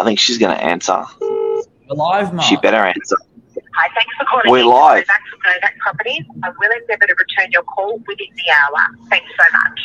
I think she's going to answer. We're live, Mark. She better answer. Hi, thanks for calling. We're live. Back from Novak Properties. I will endeavour to return your call within the hour. Thanks so much.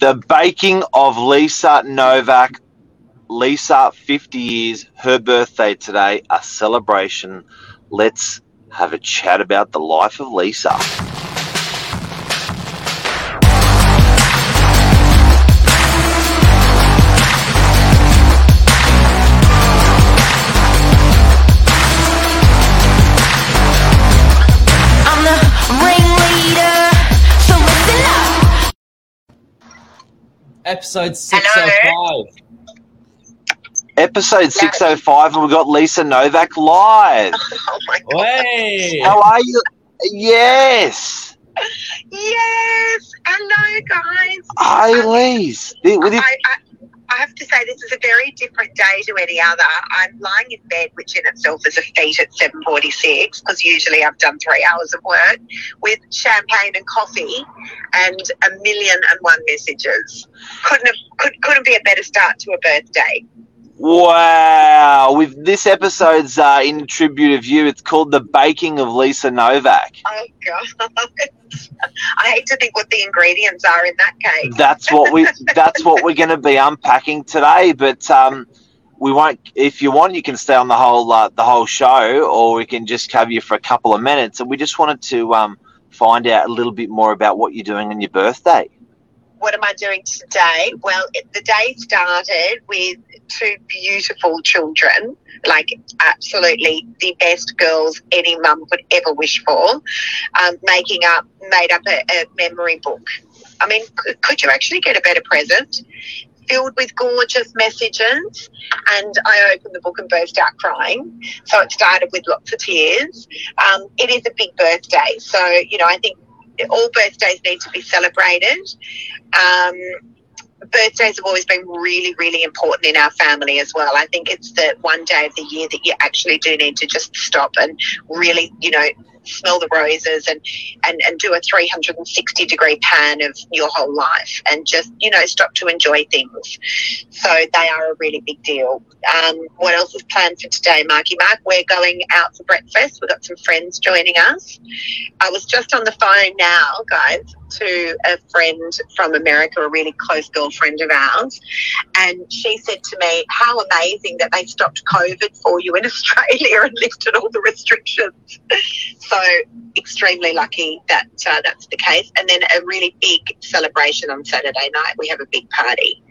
The baking of Lisa Novak. Lisa, 50 years, her birthday today, a celebration. Let's have a chat about the life of Lisa. Episode 605. Episode 605, and we've got Lisa Novak live. Oh my god. Way! How are you? Yes. Yes. Hello, guys. Hi, Lise. Th- with it- I, I, I have to say, this is a very different day to any other. I'm lying in bed, which in itself is a feat at 7.46, because usually I've done three hours of work, with champagne and coffee and a million and one messages. Couldn't have, could, couldn't be a better start to a birthday. Wow. With this episode's uh, in tribute of you, it's called The Baking of Lisa Novak. Oh, God. I hate to think what the ingredients are in that cake. That's what we that's what we're going to be unpacking today, but um we won't if you want you can stay on the whole uh, the whole show or we can just cover you for a couple of minutes and we just wanted to um find out a little bit more about what you're doing on your birthday. What am I doing today? Well, it, the day started with two beautiful children, like absolutely the best girls any mum could ever wish for, um, making up, made up a, a memory book. I mean, could, could you actually get a better present? Filled with gorgeous messages, and I opened the book and burst out crying. So it started with lots of tears. Um, it is a big birthday, so you know I think all birthdays need to be celebrated. Um, birthdays have always been really, really important in our family as well. I think it's the one day of the year that you actually do need to just stop and really, you know, smell the roses and, and, and do a 360 degree pan of your whole life and just, you know, stop to enjoy things. So they are a really big deal. Um, what else is planned for today, Marky Mark? We're going out for breakfast. We've got some friends joining us. I was just on the phone now, guys, to a friend from America, a really close girlfriend of ours, and she said to me, How amazing that they stopped COVID for you in Australia and lifted all the restrictions. So, extremely lucky that uh, that's the case. And then a really big celebration on Saturday night. We have a big party.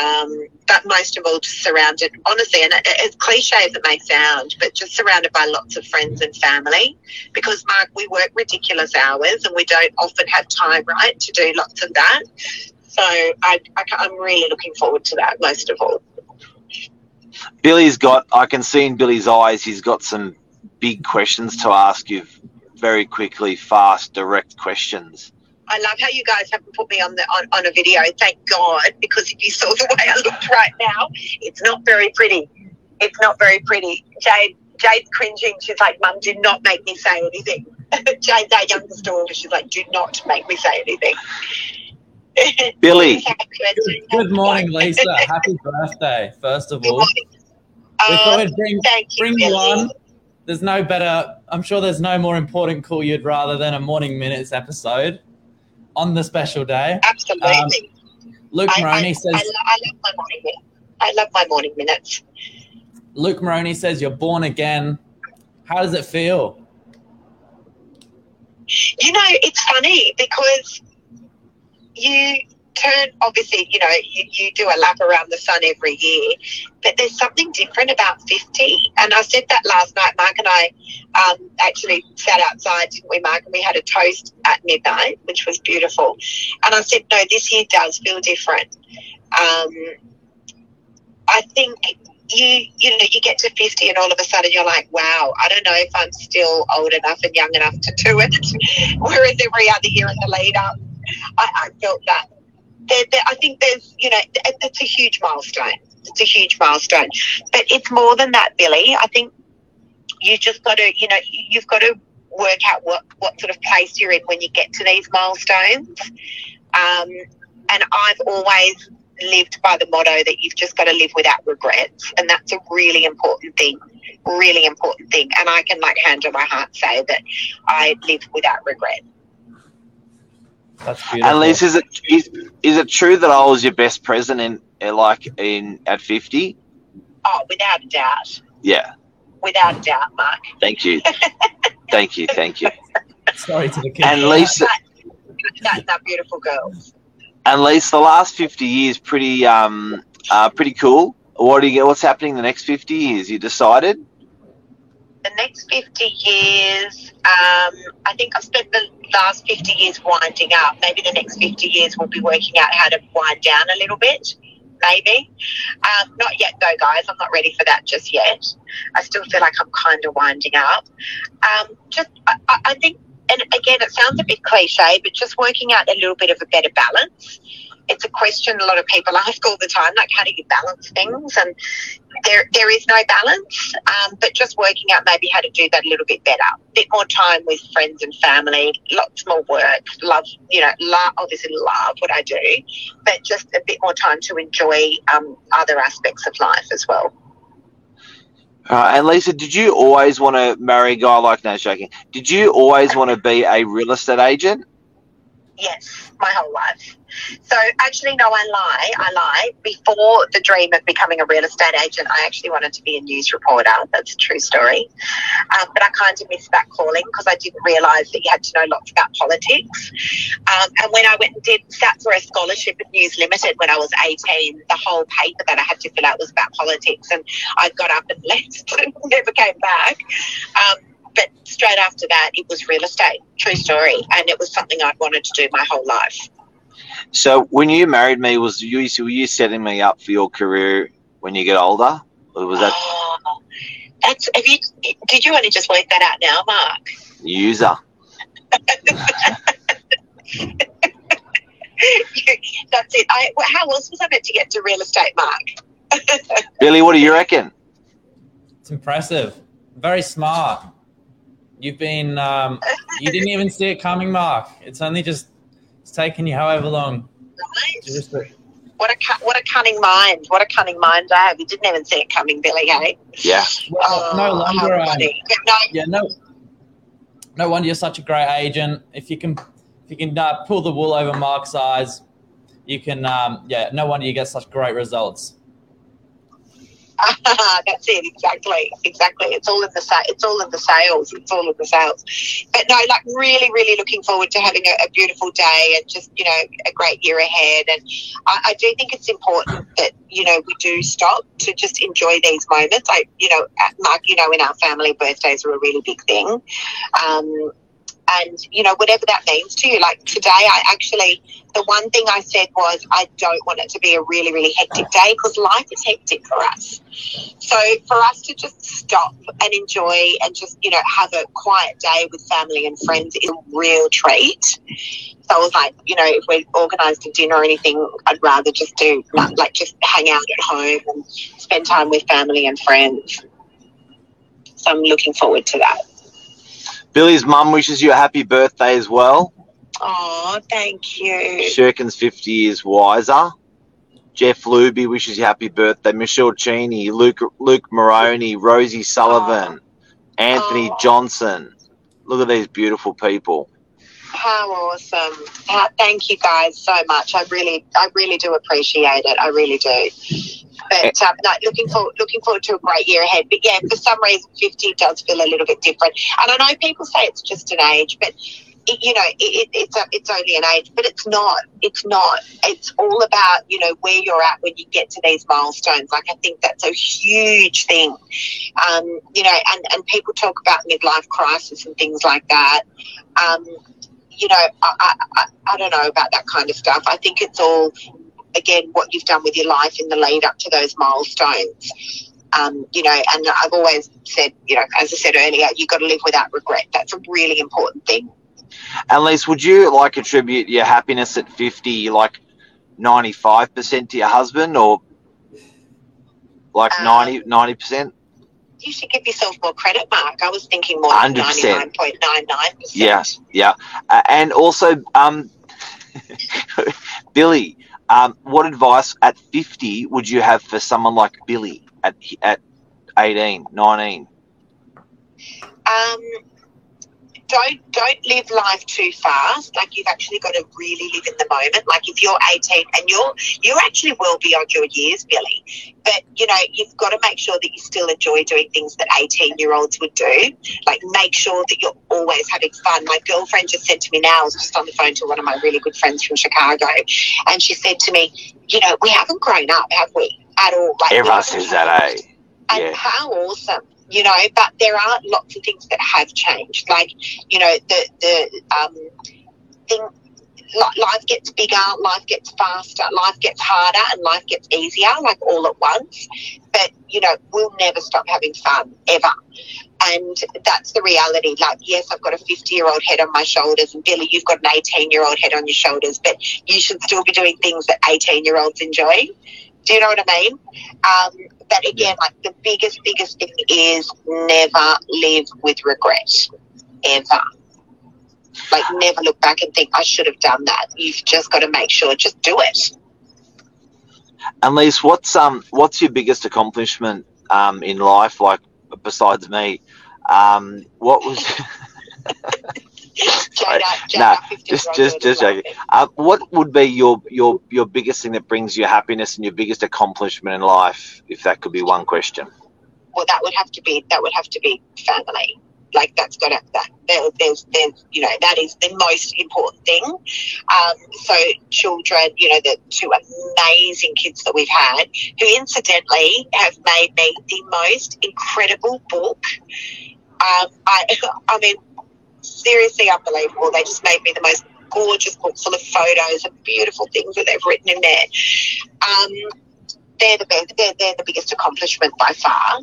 Um, but most of all, just surrounded, honestly, and as cliche as it may sound, but just surrounded by lots of friends and family. Because, Mark, we work ridiculous hours and we don't often have time, right, to do lots of that. So I, I, I'm really looking forward to that most of all. Billy's got I can see in Billy's eyes he's got some big questions to ask you very quickly, fast, direct questions. I love how you guys haven't put me on the on, on a video. Thank God, because if you saw the way I looked right now, it's not very pretty. It's not very pretty. Jade Jade's cringing. She's like, "Mum, do not make me say anything." Jade's our youngest daughter. She's like, "Do not make me say anything." Billy, Good morning, Lisa. Happy birthday, first of all. morning. We thought Um, we'd bring, thank you, bring you on. There's no better, I'm sure there's no more important call you'd rather than a Morning Minutes episode on the special day. Absolutely. Um, Luke I, I, Maroney I, says, lo- I love my morning minutes. I love my morning minutes. Luke Maroney says, you're born again. How does it feel? You know, it's funny because you turn, obviously, you know, you, you do a lap around the sun every year, but there's something different about 50. And I said that last night. Mark and I um, actually sat outside, didn't we, Mark? And we had a toast at midnight, which was beautiful. And I said, no, this year does feel different. Um, I think you you know you get to 50 and all of a sudden you're like wow i don't know if i'm still old enough and young enough to do it whereas every other year in the lead up i, I felt that there, there, i think there's you know it- it's a huge milestone. It's a huge milestone. But it's more than that billy. I think you just got to you know you- you've got to work out what what sort of place you're in when you get to these milestones. Um, and i've always lived by the motto that you've just got to live without regrets, and that's a really important thing. Really important thing, and I can like hand on my heart say that I live without regret. That's beautiful. And Lisa, is it is, is it true that I was your best present in uh, like in at fifty? Oh, without a doubt, Yeah. without a doubt, Mark. Thank you. thank you. Thank you. Sorry to the kids. And Lisa, That, that beautiful girl. and Lisa, the last fifty years pretty um uh, pretty cool. What do you get? What's happening the next fifty years? You decided? The next 50 years, um, I think I've spent the last 50 years winding up. Maybe the next 50 years we'll be working out how to wind down a little bit. Maybe. Um, not yet, though, guys. I'm not ready for that just yet. I still feel like I'm kind of winding up. Um, just, I, I think, and again, it sounds a bit cliche, but just working out a little bit of a better balance. It's a question a lot of people ask all the time, like how do you balance things? And there there is no balance, um, but just working out maybe how to do that a little bit better. A bit more time with friends and family, lots more work, love, you know, love, obviously love what I do, but just a bit more time to enjoy um, other aspects of life as well. Uh, and Lisa, did you always want to marry a guy like no joking? Did you always want to be a real estate agent? Yes, my whole life. So actually, no, I lie. I lie. Before the dream of becoming a real estate agent, I actually wanted to be a news reporter. That's a true story. Um, but I kind of missed that calling because I didn't realise that you had to know lots about politics. Um, and when I went and did sat for a scholarship at News Limited when I was 18, the whole paper that I had to fill out was about politics, and I got up and left and never came back. Um, but straight after that, it was real estate. True story, and it was something I'd wanted to do my whole life. So when you married me, was you were you setting me up for your career when you get older? Or was that Oh, that's have you? Did you only just work that out now, Mark? user? that's it. I, how else was I meant to get to real estate, Mark? Billy, what do you reckon? It's impressive. Very smart. You've been, um, you didn't even see it coming, Mark. It's only just, it's taken you however long. Right? Just, What a what a cunning mind! What a cunning mind I have. You didn't even see it coming, Billy. Hey? Yeah. well, no Oh, longer, um. Yeah, no, yeah, no, no wonder you're such a great agent. If you can, if you can uh, pull the wool over Mark's eyes, you can, um, yeah, no wonder you get such great results. That's it, exactly, exactly. It's all in the sa- it's all in the sales. It's all in the sales. But no, like really, really looking forward to having a, a beautiful day and just you know a great year ahead. And I, I do think it's important that you know we do stop to just enjoy these moments. I, you know, Mark, you know, in our family, birthdays are a really big thing. Um, and you know whatever that means to you. Like today i actually the one thing i said was i don't want it to be a really really hectic day because life is hectic for us. So for us to just stop and enjoy and just you know have a quiet day with family and friends is a real treat. So i was like you know if we organised a dinner or anything i'd rather just do like just hang out at home and spend time with family and friends. So i'm looking forward to that Billy's mum wishes you a happy birthday as well. Oh, thank you. Shirkin's 50 years wiser. Jeff Luby wishes you happy birthday. Michelle Cheney, Luke Luke Maroney, Rosie Sullivan, Anthony Oh. Johnson. Look at these beautiful people. How awesome! How, thank you guys so much. I really, I really do appreciate it. I really do. But um, no, looking forward, looking forward to a great year ahead. But yeah, for some reason, fifty does feel a little bit different. And I know people say it's just an age, but it, you know, it, it, it's a, it's only an age, but it's not. It's not. It's all about you know where you're at when you get to these milestones. Like I think that's a huge thing. Um, you know, and and people talk about midlife crisis and things like that. Um, you know, I, I, I, don't know about that kind of stuff. I think it's all, again, what you've done with your life in the lead up to those milestones. Um, you know, and I've always said, you know, as I said earlier, you've got to live without regret. That's a really important thing. And Lise, would you like attribute your happiness at 50 like 95% to your husband or like Uh, 90 90%? You should give yourself more credit, Mark. I was thinking more 100%. ninety nine point nine nine percent. Yes, yeah. Uh, and also, um, Billy, Um, what advice at 50 would you have for someone like Billy at at 18, 19? um, don't don't live life too fast. Like you've actually got to really live in the moment. Like if you're 18 and you're you're actually well beyond your years, Billy. But you know you've got to make sure that you still enjoy doing things that 18 year olds would do. Like make sure that you're always having fun. My girlfriend just said to me now. I was just on the phone to one of my really good friends from Chicago, and she said to me, you know, we haven't grown up, have we? At all. Like Everyone says that, eh? and Yeah. how awesome you know but there are lots of things that have changed. Like you know the the um thing life gets bigger life gets faster life gets harder and life gets easier like all at once. But you know we'll never stop having fun ever. And that's the reality. Like yes i've got a 50 year old head on my shoulders and billy you've got an 18 year old head on your shoulders but you should still be doing things that 18 year olds enjoy do you know what I mean? Um, but again, like the biggest, biggest thing is never live with regret, ever. Like never look back and think I should have done that. You've just got to make sure, just do it. And Lise, what's um what's your biggest accomplishment um in life? Like besides me, um, what was Nah, just just just joking. Uh, what would be your your your biggest thing that brings you happiness and your biggest accomplishment in life? If that could be one question. well, that would have to be that would have to be family. Like that's got to that there, there's there's you know that is the most important thing. Um, so children, you know, the two amazing kids that we've had, who incidentally have made me the most incredible book. Um, I I mean, seriously unbelievable. They just made me the most gorgeous book full of photos and beautiful things that they've written in there. Um, they're the best, they're, they're the biggest accomplishment by far.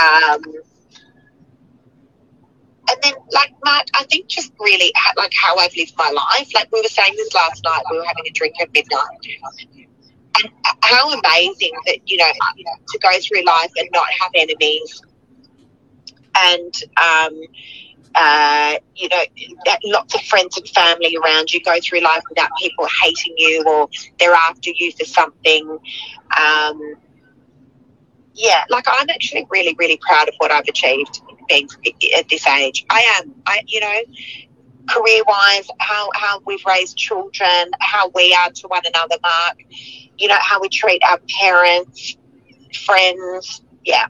Um, and then, like Mark, I think just really like how I've lived my life. Like we were saying this last night, we were having a drink at midnight, and how amazing that you know to go through life and not have enemies, and um, uh, you know, lots of friends and family around you go through life without people hating you or they're after you for something. Um, yeah, like I'm actually really, really proud of what I've achieved being at this age. I am. I, you know, career wise, how how we've raised children, how we are to one another, Mark. You know, how we treat our parents, friends. Yeah,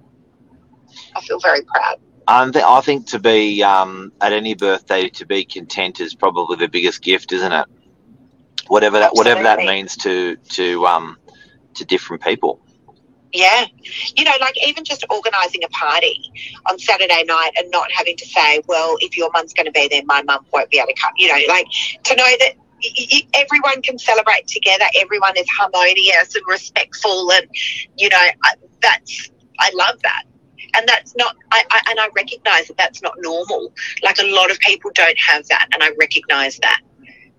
I feel very proud. Um, th- I think to be um, at any birthday to be content is probably the biggest gift, isn't it? Whatever that whatever that means to to um, to different people. Yeah. You know, like even just organising a party on Saturday night and not having to say, well, if your mum's going to be there, my mum won't be able to come. You know, like to know that y- y- everyone can celebrate together, everyone is harmonious and respectful. And, you know, that's, I love that. And that's not, I, I, and I recognise that that's not normal. Like a lot of people don't have that, and I recognise that.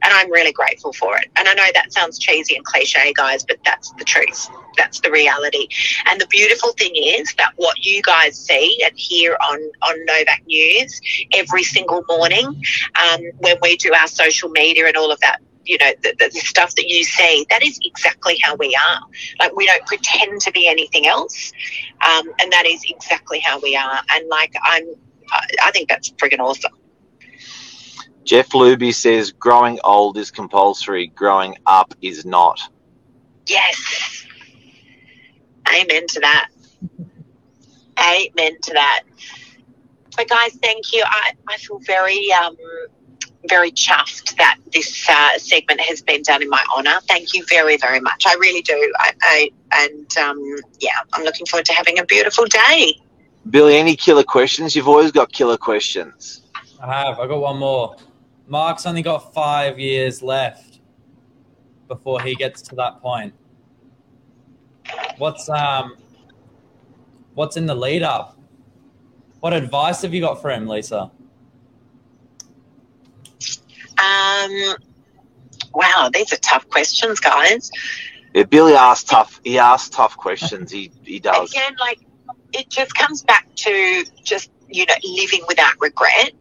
And I'm really grateful for it. And I know that sounds cheesy and cliche, guys, but that's the truth. That's the reality. And the beautiful thing is that what you guys see and hear on, on Novak News every single morning um, when we do our social media and all of that, you know, the, the stuff that you see, that is exactly how we are. Like, we don't pretend to be anything else. Um, and that is exactly how we are. And, like, I'm, I think that's friggin' awesome. Jeff Luby says growing old is compulsory, growing up is not. Yes. Amen to that. Amen to that. But guys, thank you. I, I feel very um, very chuffed that this uh, segment has been done in my honour. Thank you very, very much. I really do. I, I and um, yeah, I'm looking forward to having a beautiful day. Billy, any killer questions? You've always got killer questions. I have. I got one more. Mark's only got five years left before he gets to that point. What's um what's in the lead up? What advice have you got for him, Lisa? Um, wow, these are tough questions, guys. Yeah, Billy asks tough. He asks tough questions. He he does. Again, like it just comes back to just you know living without regret.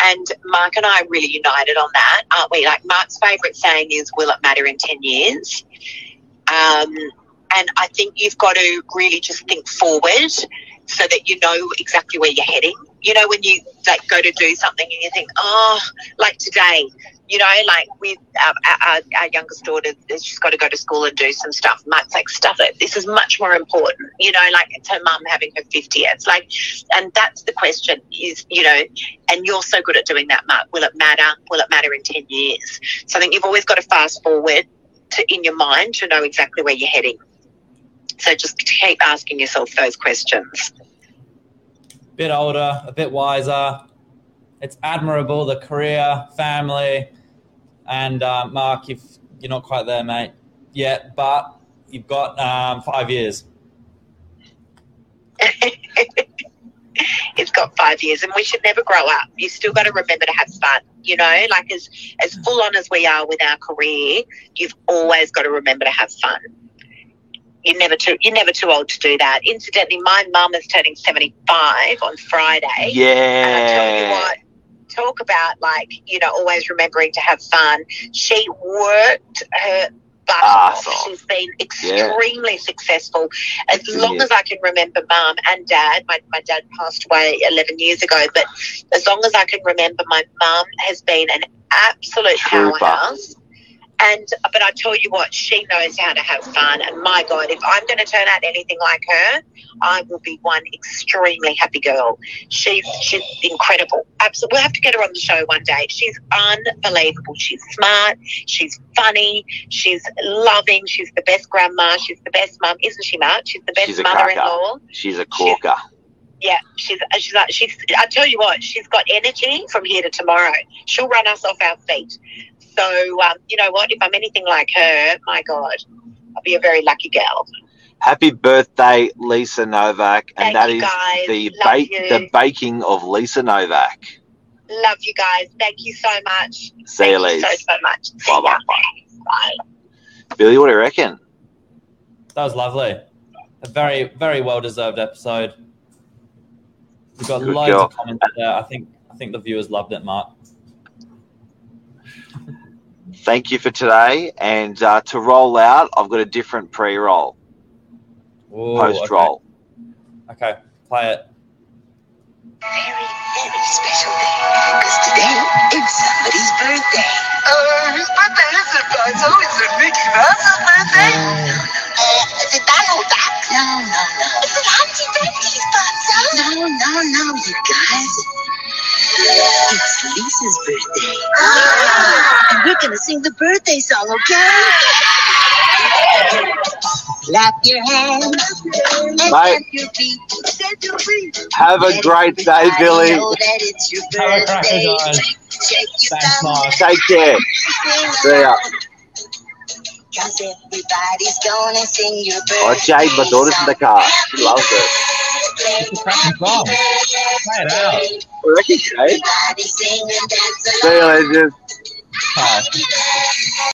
And Mark and I are really united on that, aren't we? Like Mark's favourite saying is, "Will it matter in ten years?" Um, and I think you've got to really just think forward so that you know exactly where you're heading. You know, when you like go to do something and you think, oh, like today, you know, like with our, our, our youngest daughter, she's got to go to school and do some stuff. Mark's like, stuff it. This is much more important. You know, like it's her mum having her 50th. It's like, and that's the question is, you know, and you're so good at doing that, Mark. Will it matter? Will it matter in 10 years? So I think you've always got to fast forward to, in your mind to know exactly where you're heading. So just keep asking yourself those questions. Bit older, a bit wiser. It's admirable the career, family, and uh, Mark, if you're not quite there, mate, yet, but you've got um, five years. it's got five years and we should never grow up. You still got to remember to have fun. You know, like as as full on as we are with our career, you've always got to remember to have fun. You're never too you're never too old to do that. Incidentally, my mum is turning seventy five on Friday. Yeah. And I tell you what, talk about like, you know, always remembering to have fun. She worked her butt off. She's been extremely successful. As long as I can remember mum and dad, my, my dad passed away 11 years ago, but as long as I can remember, my mum has been an absolute Trooper. powerhouse. And but I tell you what, she knows how to have fun. And my God, if I'm going to turn out anything like her, I will be one extremely happy girl. She's she's incredible. Absolutely, we'll have to get her on the show one day. She's unbelievable. She's smart. She's funny. She's loving. She's the best grandma. She's the best mum, isn't she, Mark? She's the best She's mother-in-law. She's a corker. Yeah, she's she's like she's. I tell you what, she's got energy from here to tomorrow. She'll run us off our feet. So um, you know what? If I'm anything like her, my God, I'll be a very lucky girl. Happy birthday, Lisa Novak, and Thank that you, is the Love ba- the baking of Lisa Novak. Love you guys. Thank you so much. See you, Thank you Lisa. so so much. See Bye bye. Bye. Billy, what do you reckon? That was lovely. A very, very well deserved episode. We've got Good loads girl. of comments there. I think I think the viewers loved it, Mark. Thank you for today. And uh, to roll out, I've got a different pre-roll, Ooh, post-roll. Okay. okay, play it. very, very special day. Because today is somebody's birthday. Oh, whose birthday is it, Gonzo? Is it Mickey Mouse's birthday? Uh, is it Donald Duck? No, no, no. Is it Humpty Dumpty's, Gonzo? No, no, no, you guys. It's Lisa's birthday. And we're gonna sing the birthday song, okay? Clap your hands and Mate. stamp your feet. Stamp your feet. Have a great day, Billy. Know that it's your Have a cracker, birthday. guys. Shake your Thanks, thumb Take care. See ya. Cause everybody's gonna sing your birthday. Oh, my daughter's in the car. She loves it. It's a cracking song. Play it out. I reckon, Jade. Everybody sing and